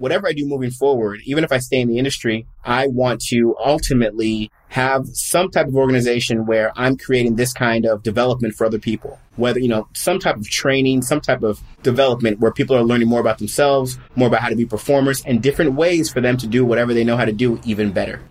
whatever I do moving forward, even if I stay in the industry, I want to ultimately have some type of organization where I'm creating this kind of development for other people. Whether, you know, some type of training, some type of development where people are learning more about themselves, more about how to be performers, and different ways for them to do whatever they know how to do even better.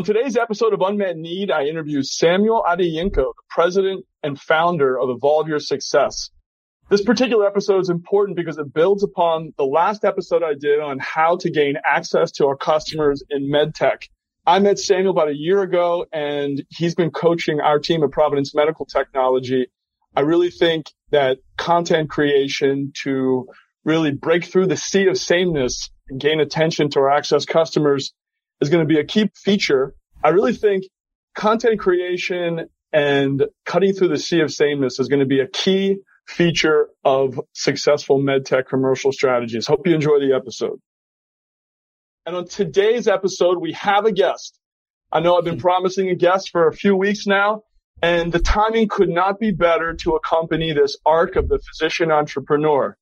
On today's episode of Unmet Need, I interview Samuel Adeyinka, the president and founder of Evolve Your Success. This particular episode is important because it builds upon the last episode I did on how to gain access to our customers in medtech. I met Samuel about a year ago and he's been coaching our team at Providence Medical Technology. I really think that content creation to really break through the sea of sameness and gain attention to our access customers is going to be a key feature. I really think content creation and cutting through the sea of sameness is going to be a key feature of successful medtech commercial strategies. Hope you enjoy the episode. And on today's episode, we have a guest. I know I've been hmm. promising a guest for a few weeks now, and the timing could not be better to accompany this arc of the physician entrepreneur.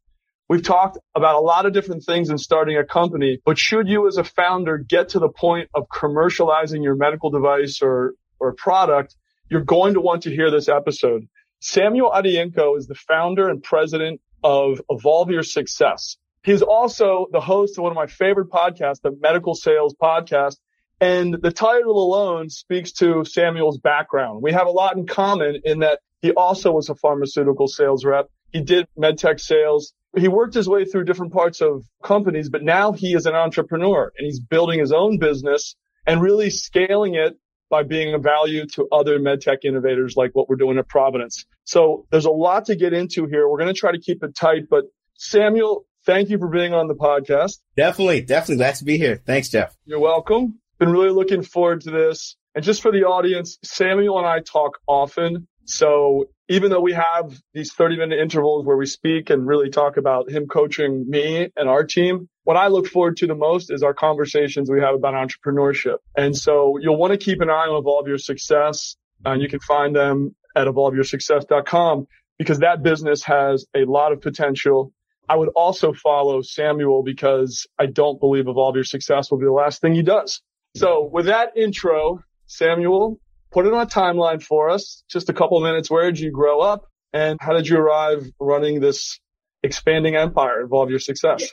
We've talked about a lot of different things in starting a company, but should you as a founder get to the point of commercializing your medical device or, or product, you're going to want to hear this episode. Samuel Adeyinka is the founder and president of Evolve Your Success. He's also the host of one of my favorite podcasts, the Medical Sales Podcast. And the title alone speaks to Samuel's background. We have a lot in common in that he also was a pharmaceutical sales rep. He did medtech sales he worked his way through different parts of companies, but now he is an entrepreneur and he's building his own business and really scaling it by being of value to other medtech innovators like what we're doing at Providence. So there's a lot to get into here. We're going to try to keep it tight, but Samuel, thank you for being on the podcast. Definitely, definitely glad to be here. Thanks, Jeff. You're welcome. Been really looking forward to this. And just for the audience, Samuel and I talk often. So even though we have these 30 minute intervals where we speak and really talk about him coaching me and our team, what I look forward to the most is our conversations we have about entrepreneurship. And so you'll want to keep an eye on Evolve Your Success and you can find them at evolveyoursuccess.com because that business has a lot of potential. I would also follow Samuel because I don't believe Evolve Your Success will be the last thing he does. So with that intro, Samuel, put it on a timeline for us. Just a couple minutes. Where did you grow up and how did you arrive running this expanding empire? Evolve Your Success.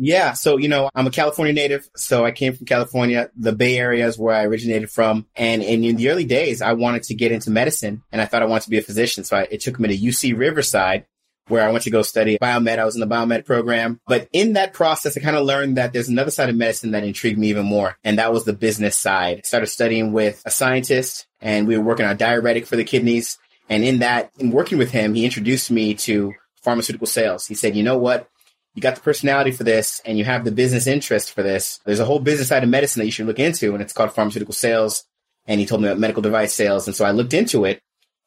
Yeah. So, you know, I'm a California native. So I came from California. The Bay Area is where I originated from. And, and in the early days, I wanted to get into medicine and I thought I wanted to be a physician. So I, it took me to UC Riverside where I went to go study biomed. I was in the biomed program. But in that process, I kind of learned that there's another side of medicine that intrigued me even more. And that was the business side. I started studying with a scientist and we were working on diuretic for the kidneys. And in that, in working with him, he introduced me to pharmaceutical sales. He said, you know what? You got the personality for this and you have the business interest for this. There's a whole business side of medicine that you should look into and it's called pharmaceutical sales. And he told me about medical device sales. And so I looked into it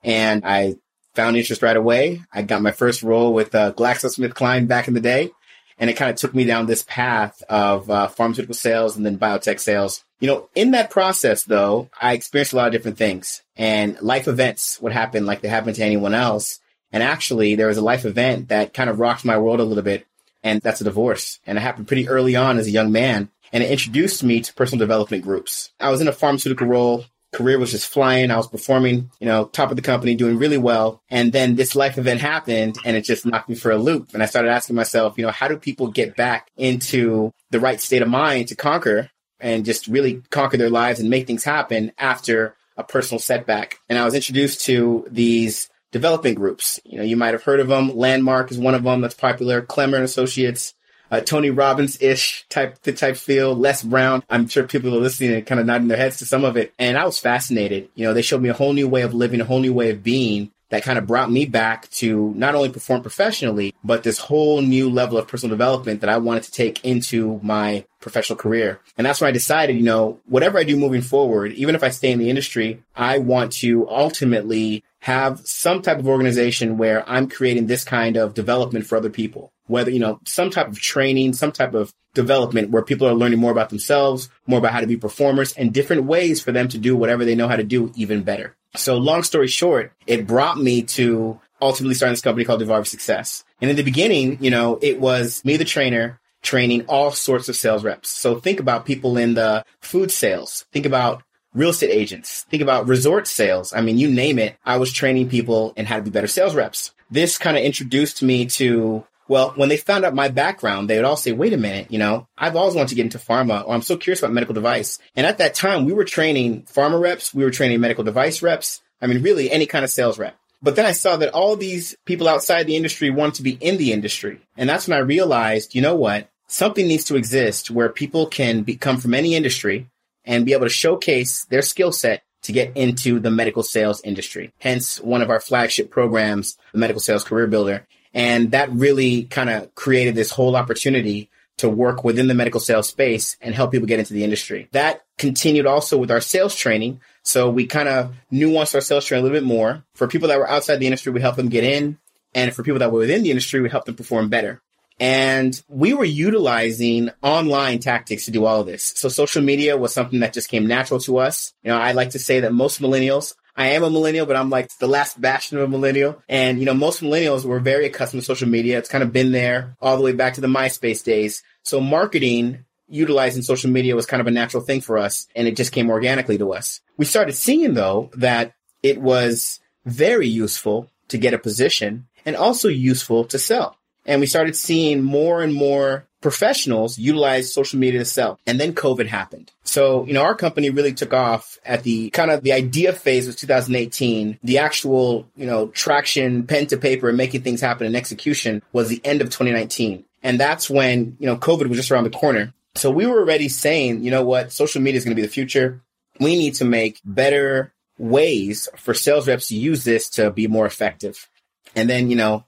and I found interest right away. I got my first role with uh, GlaxoSmithKline back in the day, and it kind of took me down this path of uh, pharmaceutical sales and then biotech sales. You know, in that process, though, I experienced a lot of different things and life events would happen like they happen to anyone else. And actually, there was a life event that kind of rocked my world a little bit, and that's a divorce. And it happened pretty early on as a young man, and it introduced me to personal development groups. I was in a pharmaceutical role career was just flying. I was performing, you know, top of the company, doing really well. And then this life event happened and it just knocked me for a loop. And I started asking myself, you know, how do people get back into the right state of mind to conquer and just really conquer their lives and make things happen after a personal setback? And I was introduced to these development groups. You know, you might have heard of them. Landmark is one of them that's popular. Klemmer and Associates uh, Tony Robbins ish type the type feel. Les Brown. I'm sure people are listening and kind of nodding their heads to some of it. And I was fascinated. You know, they showed me a whole new way of living, a whole new way of being that kind of brought me back to not only perform professionally, but this whole new level of personal development that I wanted to take into my professional career. And that's when I decided, you know, whatever I do moving forward, even if I stay in the industry, I want to ultimately have some type of organization where I'm creating this kind of development for other people. Whether, you know, some type of training, some type of development where people are learning more about themselves, more about how to be performers and different ways for them to do whatever they know how to do even better. So long story short, it brought me to ultimately starting this company called Evolve Success. And in the beginning, you know, it was me, the trainer, training all sorts of sales reps. So think about people in the food sales. Think about real estate agents. Think about resort sales. I mean, you name it. I was training people in how to be better sales reps. This kind of introduced me to well, when they found out my background, they would all say, wait a minute, you know, I've always wanted to get into pharma or I'm so curious about medical device. And at that time, we were training pharma reps. We were training medical device reps. I mean, really any kind of sales rep. But then I saw that all these people outside the industry wanted to be in the industry. And that's when I realized, you know what? Something needs to exist where people can become from any industry and be able to showcase their skill set to get into the medical sales industry. Hence one of our flagship programs, the Medical Sales Career Builder. And that really kind of created this whole opportunity to work within the medical sales space and help people get into the industry. That continued also with our sales training. So we kind of nuanced our sales training a little bit more. For people that were outside the industry, we helped them get in. And for people that were within the industry, we helped them perform better. And we were utilizing online tactics to do all of this. So social media was something that just came natural to us. You know, I like to say that most millennials I am a millennial, but I'm like the last bastion of a millennial. And, you know, most millennials were very accustomed to social media. It's kind of been there all the way back to the MySpace days. So marketing utilizing social media was kind of a natural thing for us and it just came organically to us. We started seeing though that it was very useful to get a position and also useful to sell. And we started seeing more and more professionals utilize social media to sell. And then COVID happened. So, you know, our company really took off at the kind of the idea phase was 2018. The actual, you know, traction, pen to paper and making things happen and execution was the end of 2019. And that's when, you know, COVID was just around the corner. So we were already saying, you know what, social media is going to be the future. We need to make better ways for sales reps to use this to be more effective. And then, you know,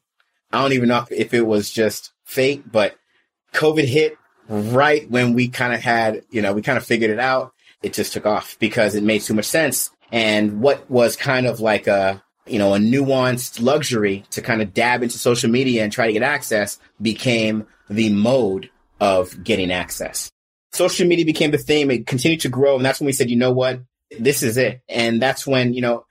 I don't even know if it was just fate, but COVID hit mm-hmm. right when we kind of had, you know, we kind of figured it out. It just took off because it made too much sense. And what was kind of like a, you know, a nuanced luxury to kind of dab into social media and try to get access became the mode of getting access. Social media became the theme. It continued to grow. And that's when we said, you know what? This is it. And that's when, you know,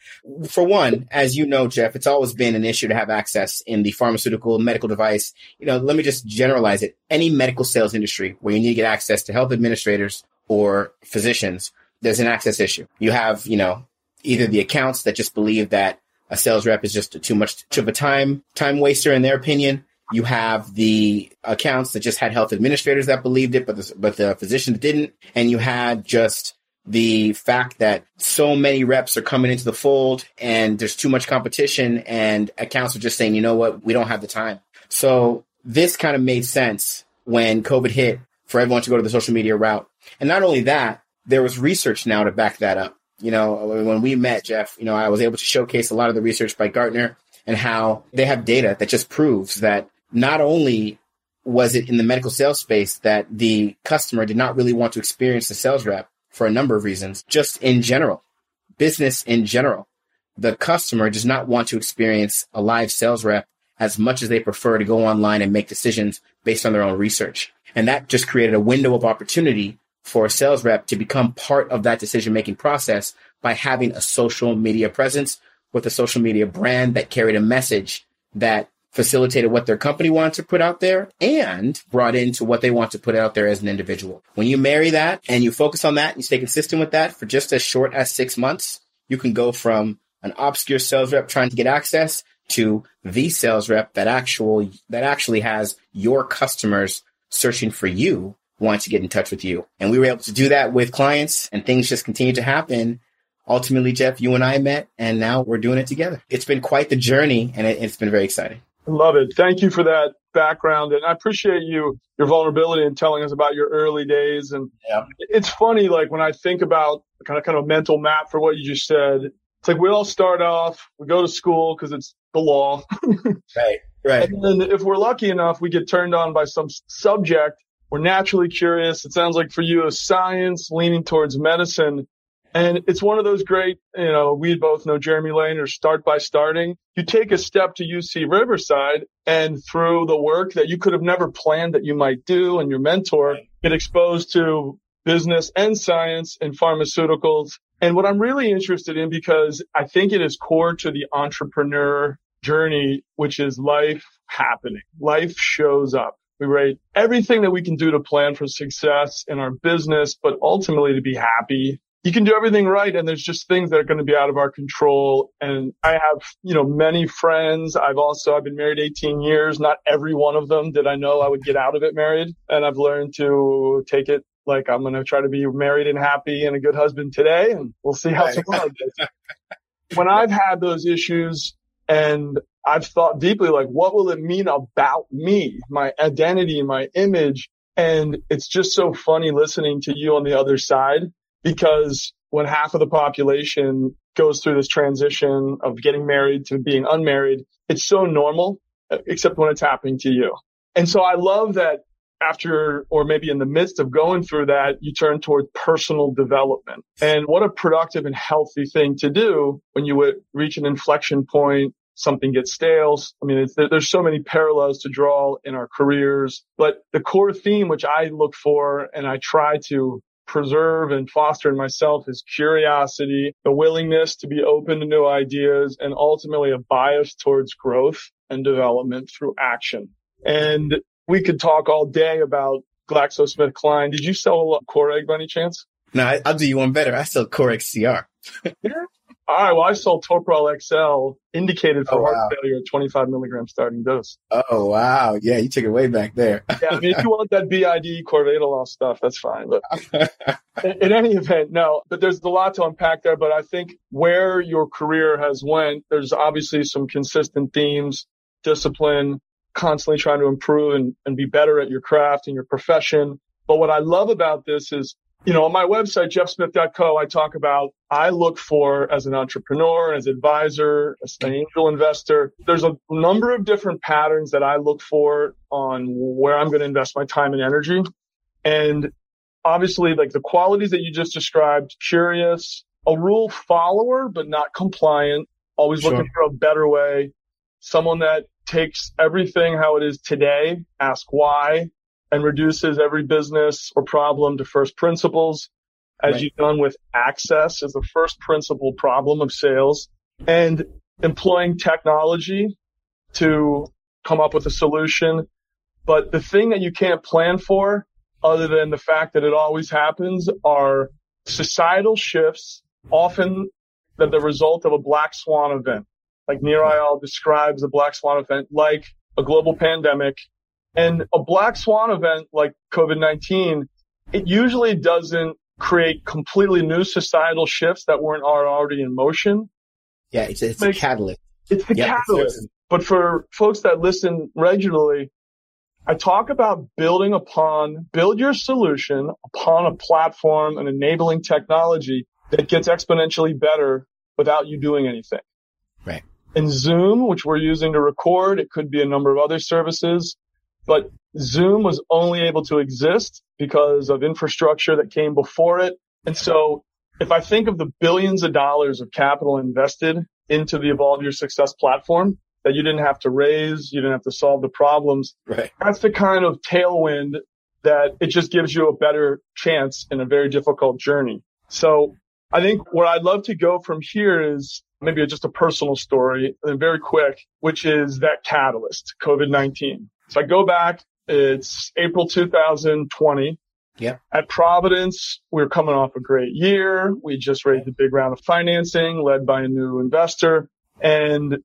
for one, as you know, Jeff, it's always been an issue to have access in the pharmaceutical medical device. You know, let me just generalize it. Any medical sales industry where you need to get access to health administrators or physicians, there's an access issue. You have, you know, either the accounts that just believe that a sales rep is just too much of a time, time waster in their opinion. You have the accounts that just had health administrators that believed it, but the, but the physicians didn't. And you had just the fact that so many reps are coming into the fold and there's too much competition and accounts are just saying, you know what, we don't have the time. So this kind of made sense when COVID hit for everyone to go to the social media route. And not only that, there was research now to back that up. You know, when we met Jeff, you know, I was able to showcase a lot of the research by Gartner and how they have data that just proves that not only was it in the medical sales space that the customer did not really want to experience the sales rep, for a number of reasons, just in general, business in general. The customer does not want to experience a live sales rep as much as they prefer to go online and make decisions based on their own research. And that just created a window of opportunity for a sales rep to become part of that decision making process by having a social media presence with a social media brand that carried a message that facilitated what their company wanted to put out there and brought into what they want to put out there as an individual. When you marry that and you focus on that and you stay consistent with that for just as short as six months, you can go from an obscure sales rep trying to get access to the sales rep that actual that actually has your customers searching for you wanting to get in touch with you. And we were able to do that with clients and things just continue to happen. Ultimately, Jeff, you and I met and now we're doing it together. It's been quite the journey and it, it's been very exciting. Love it. Thank you for that background. And I appreciate you, your vulnerability in telling us about your early days. And yeah. it's funny, like when I think about kind of, kind of a mental map for what you just said, It's like we all start off, we go to school because it's the law. right, right. And then if we're lucky enough, we get turned on by some subject. We're naturally curious. It sounds like for you, science leaning towards medicine. And it's one of those great, you know, we both know Jeremy Lane or start by starting. You take a step to UC Riverside and through the work that you could have never planned that you might do and your mentor get exposed to business and science and pharmaceuticals and what I'm really interested in, because I think it is core to the entrepreneur journey, which is life happening. Life shows up. We rate everything that we can do to plan for success in our business, but ultimately to be happy. You can do everything right. And there's just things that are going to be out of our control. And I have, you know, many friends. I've also, I've been married 18 years. Not every one of them did I know I would get out of it married. And I've learned to take it like I'm going to try to be married and happy and a good husband today and we'll see how tomorrow goes. when I've had those issues and I've thought deeply, like, what will it mean about me, my identity, my image? And it's just so funny listening to you on the other side because when half of the population goes through this transition of getting married to being unmarried, it's so normal, except when it's happening to you. And so I love that after or maybe in the midst of going through that, you turn toward personal development. And what a productive and healthy thing to do when you reach an inflection point, something gets stale. I mean, there's so many parallels to draw in our careers, but the core theme, which I look for and I try to preserve and foster in myself is curiosity, the willingness to be open to new ideas, and ultimately a bias towards growth and development through action. And we could talk all day about GlaxoSmithKline. Did you sell a Coreg by any chance? No, I, will do you one better. I sell Coreg CR. All right. Well, I sold Toprol XL indicated for oh, wow. heart failure at 25 milligram starting dose. Oh, wow. Yeah. You took it way back there. yeah. I mean, if you want that BID carvedilol stuff, that's fine. But in, in any event, no, but there's a lot to unpack there. But I think where your career has went, there's obviously some consistent themes, discipline, constantly trying to improve and, and be better at your craft and your profession. But what I love about this is, you know, on my website, jeffsmith.co, I talk about, I look for as an entrepreneur, as advisor, as an angel investor. There's a number of different patterns that I look for on where I'm going to invest my time and energy. And obviously, like the qualities that you just described, curious, a rule follower, but not compliant, always sure. looking for a better way, someone that takes everything how it is today, ask why, and reduces every business or problem to first principles, as right. you've done with access as the first principle problem of sales, and employing technology to come up with a solution. But the thing that you can't plan for, other than the fact that it always happens, are societal shifts, often that the result of a black swan event like Nir Eyal describes a black swan event like a global pandemic. And a black swan event like COVID-19, it usually doesn't create completely new societal shifts that weren't already in motion. Yeah, it's, it's a catalyst. It's the yeah, catalyst. But for folks that listen regularly, I talk about building upon, build your solution upon a platform and enabling technology that gets exponentially better without you doing anything. Right in Zoom, which we're using to record. It could be a number of other services, but Zoom was only able to exist because of infrastructure that came before it. And so if I think of the billions of dollars of capital invested into the Evolve Your Success platform that you didn't have to raise, you didn't have to solve the problems. Right. That's the kind of tailwind that it just gives you a better chance in a very difficult journey. So I think where I'd love to go from here is maybe just a personal story and very quick, which is that catalyst, COVID-19. So I go back, it's April 2020. Yeah. At Providence, we are coming off a great year. We just raised a big round of financing led by a new investor. And,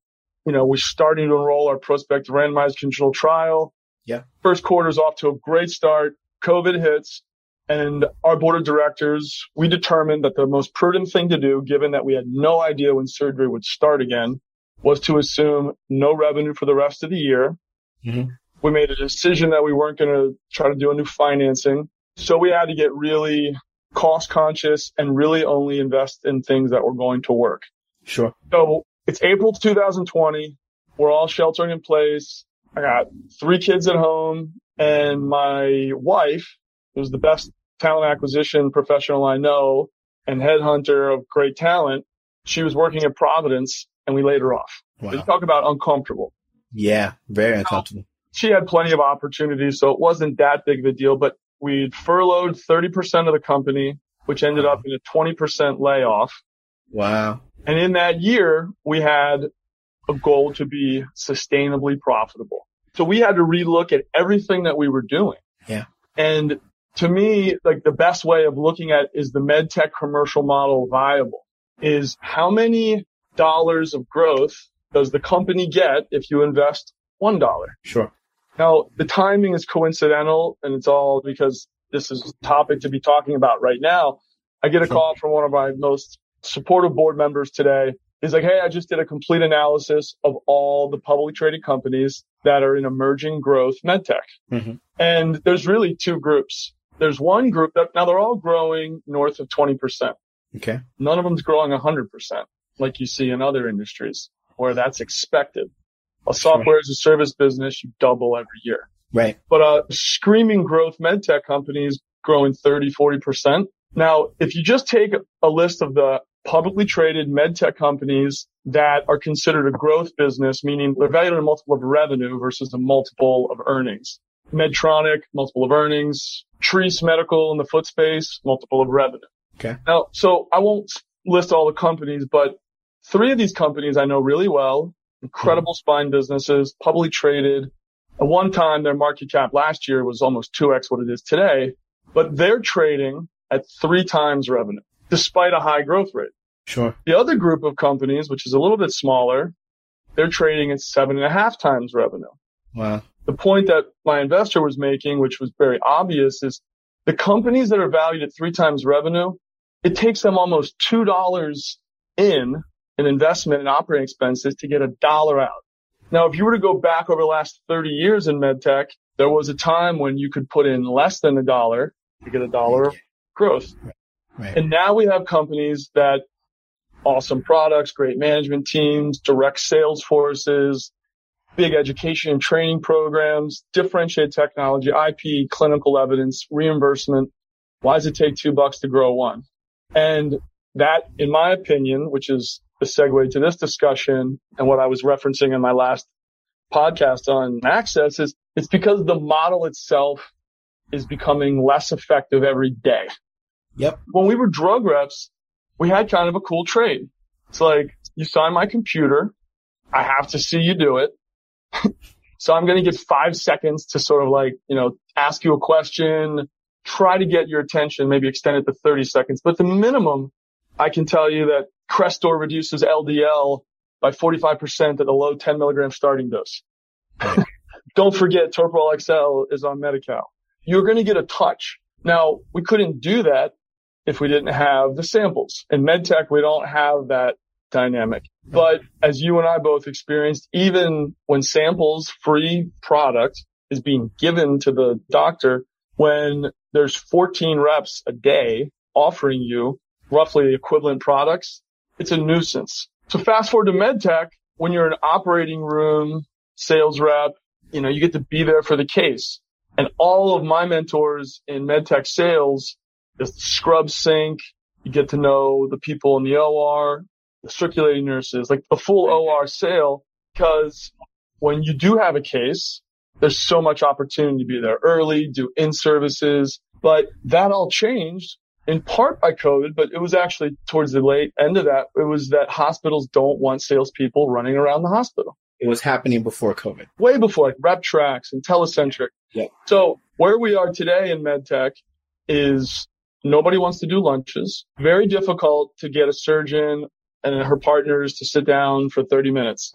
you know, we're starting to enroll our prospective randomized control trial. Yeah. First quarter is off to a great start. COVID hits. And our board of directors, we determined that the most prudent thing to do, given that we had no idea when surgery would start again, was to assume no revenue for the rest of the year. Mm-hmm. We made a decision that we weren't going to try to do a new financing. So we had to get really cost conscious and really only invest in things that were going to work. Sure. So it's April 2020. We're all sheltering in place. I got three kids at home and my wife, who's the best talent acquisition professional I know and headhunter of great talent. She was working at Providence and we laid her off. Wow. Talk about uncomfortable. Yeah, very uncomfortable. She had plenty of opportunities, so it wasn't that big of a deal, but we'd furloughed 30% of the company, which ended up in a 20% layoff. Wow. And in that year, we had a goal to be sustainably profitable. So we had to relook at everything that we were doing. Yeah. And to me, like the best way of looking at is the med tech commercial model viable? Is how many dollars of growth does the company get if you invest one dollar? Sure. Now, the timing is coincidental and it's all because this is a topic to be talking about right now. I get a call from one of my most supportive board members today. He's like, Hey, I just did a complete analysis of all the publicly traded companies that are in emerging growth medtech. Mhm. And there's really two groups. There's one group that now they're all growing north of 20%. Okay. None of them's growing 100% like you see in other industries where that's expected. A software as a service business, you double every year. Right. But a screaming growth medtech company is growing 30, 40%. Now, if you just take a list of the publicly traded medtech companies that are considered a growth business, meaning they're valued on a multiple of revenue versus a multiple of earnings. Medtronic, multiple of earnings. Treace Medical in the foot space, multiple of revenue. Okay. Now, so I won't list all the companies, but three of these companies I know really well, incredible mm-hmm. spine businesses, publicly traded. At one time, their market cap last year was almost 2x what it is today, but they're trading at three times revenue, despite a high growth rate. Sure. The other group of companies, which is a little bit smaller, they're trading at seven and a half times revenue. Wow. The point that my investor was making, which was very obvious, is the companies that are valued at three times revenue, it takes them almost two dollars in an investment in operating expenses to get a dollar out. Now, if you were to go back over the last 30 years in medtech, there was a time when you could put in less than a dollar to get a dollar of growth. Right. And now we have companies that awesome products, great management teams, direct sales forces, big education and training programs, differentiated technology, IP, clinical evidence, reimbursement. Why does it take two bucks to grow one? And that, in my opinion, which is the segue to this discussion and what I was referencing in my last podcast on access is it's because the model itself is becoming less effective every day Yep. when we were drug reps, we had kind of a cool trade. It's like, you sign my computer. I have to see you do it. so I'm going to give five seconds to sort of like, you know, ask you a question, try to get your attention, maybe extend it to 30 seconds. But the minimum, I can tell you that Crestor reduces LDL by 45% at a low 10 milligram starting dose. Right. Don't forget Toprol XL is on Medi-Cal. You're going to get a touch. Now, we couldn't do that if we didn't have the samples. In medtech, we don't have that dynamic. But as you and I both experienced, even when samples free product is being given to the doctor, when there's 14 reps a day offering you roughly equivalent products, it's a nuisance. So fast forward to medtech, when you're an operating room sales rep, you know, you get to be there for the case. And all of my mentors in medtech sales, the scrub sink. you get to know the people in the OR, the circulating nurses, like the full OR sale, because when you do have a case, there's so much opportunity to be there early, do in services, but that all changed in part by COVID, but it was actually towards the late end of that. It was that hospitals don't want salespeople running around the hospital It was happening before COVID. way before like Reptrax and telecentric. Yeah. So where we are today in medtech is nobody wants to do lunches. Very difficult to get a surgeon and her partners to sit down for 30 minutes.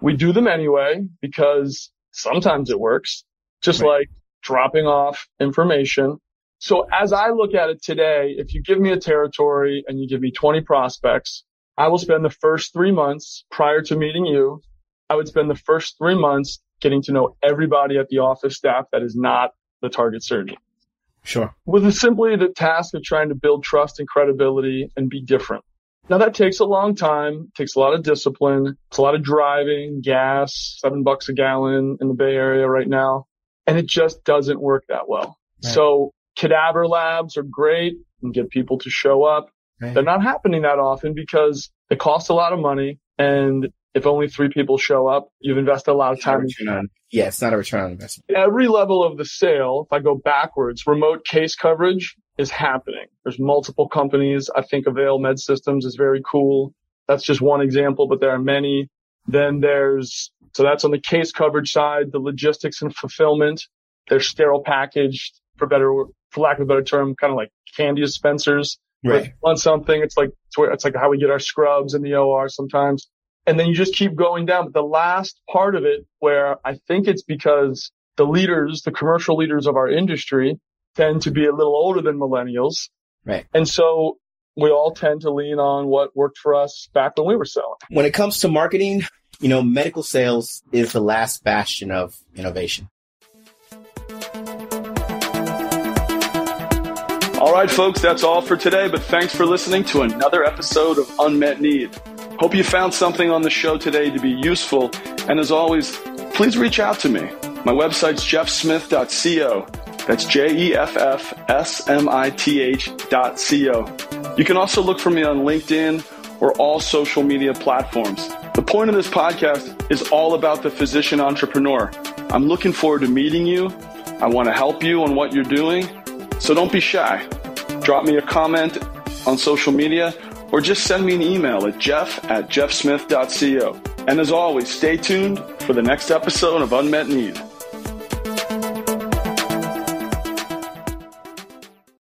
We do them anyway because sometimes it works, just Right. like dropping off information. So as I look at it today, if you give me a territory and you give me 20 prospects, I will spend the first three months prior to meeting you I would spend the first three months getting to know everybody at the office staff that is not the target surgeon. Sure. With simply the task of trying to build trust and credibility and be different. Now that takes a long time, takes a lot of discipline. It's a lot of driving, gas, seven bucks a gallon in the Bay Area right now. And it just doesn't work that well. Right. So cadaver labs are great and get people to show up. Right. They're not happening that often because it costs a lot of money. And if only three people show up, you've invested a lot of time. On, yeah, it's not a return on investment. Every level of the sale, if I go backwards, remote case coverage is happening. There's multiple companies. I think Avail Med Systems is very cool. That's just one example, but there are many. Then there's, so that's on the case coverage side, the logistics and fulfillment. They're sterile packaged for better, for lack of a better term, kind of like candy dispensers. Right. On something, it's like, it's like how we get our scrubs in the OR sometimes. And then you just keep going down. But the last part of it where I think it's because the leaders, the commercial leaders of our industry tend to be a little older than millennials. Right. And so we all tend to lean on what worked for us back when we were selling. When it comes to marketing, you know, medical sales is the last bastion of innovation. All right, folks, that's all for today, but thanks for listening to another episode of Unmet Need. Hope you found something on the show today to be useful. And as always, please reach out to me. My website's jeffsmith.co. That's J-E-F-F-S-M-I-T-H dot C-O. You can also look for me on LinkedIn or all social media platforms. The point of this podcast is all about the physician entrepreneur. I'm looking forward to meeting you. I want to help you on what you're doing. So don't be shy. Drop me a comment on social media or just send me an email at jeff at jeffsmith.co. And as always, stay tuned for the next episode of Unmet Need.